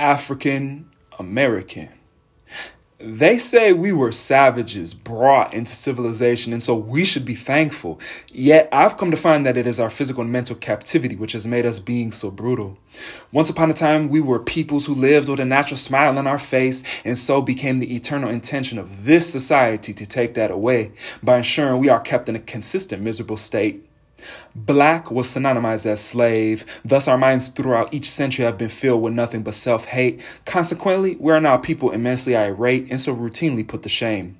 African American. They say we were savages brought into civilization, and so we should be thankful. Yet I've come to find that it is our physical and mental captivity which has made us beings so brutal. Once upon a time, we were peoples who lived with a natural smile on our face, and so became the eternal intention of this society to take that away by ensuring we are kept in a consistent miserable state. Black was synonymized as slave. Thus, our minds throughout each century have been filled with nothing but self hate. Consequently, we are now people immensely irate and so routinely put to shame.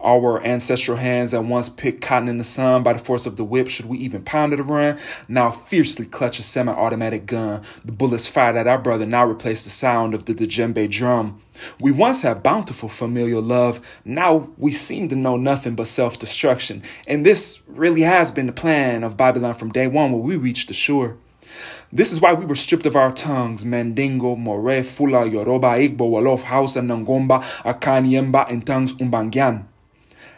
Our ancestral hands that once picked cotton in the sun by the force of the whip, should we even pound it around, now fiercely clutch a semi automatic gun. The bullets fired at our brother now replace the sound of the djembe drum. We once had bountiful familial love, now we seem to know nothing but self destruction. And this really has been the plan of Babylon from day one when we reached the shore. This is why we were stripped of our tongues Mandingo, More, Fula, Yoruba, Igbo, Wolof, Hausa, Nangomba, Akanyemba, and tongues Umbangyan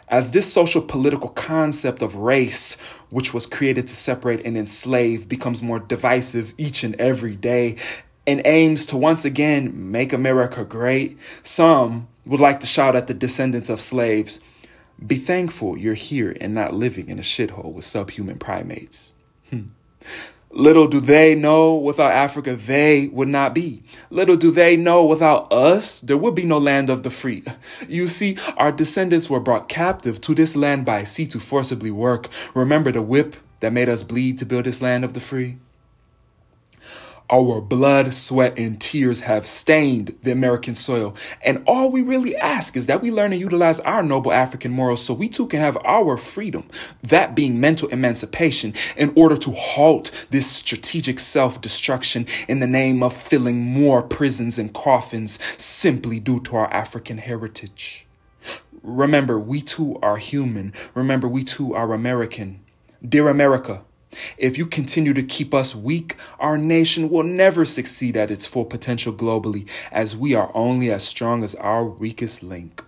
as this social political concept of race, which was created to separate and enslave, becomes more divisive each and every day and aims to once again make America great, some would like to shout at the descendants of slaves Be thankful you're here and not living in a shithole with subhuman primates. Hmm. Little do they know without Africa they would not be. Little do they know without us there would be no land of the free. You see, our descendants were brought captive to this land by sea to forcibly work. Remember the whip that made us bleed to build this land of the free? Our blood, sweat, and tears have stained the American soil. And all we really ask is that we learn to utilize our noble African morals so we too can have our freedom, that being mental emancipation, in order to halt this strategic self destruction in the name of filling more prisons and coffins simply due to our African heritage. Remember, we too are human. Remember, we too are American. Dear America, if you continue to keep us weak, our nation will never succeed at its full potential globally, as we are only as strong as our weakest link.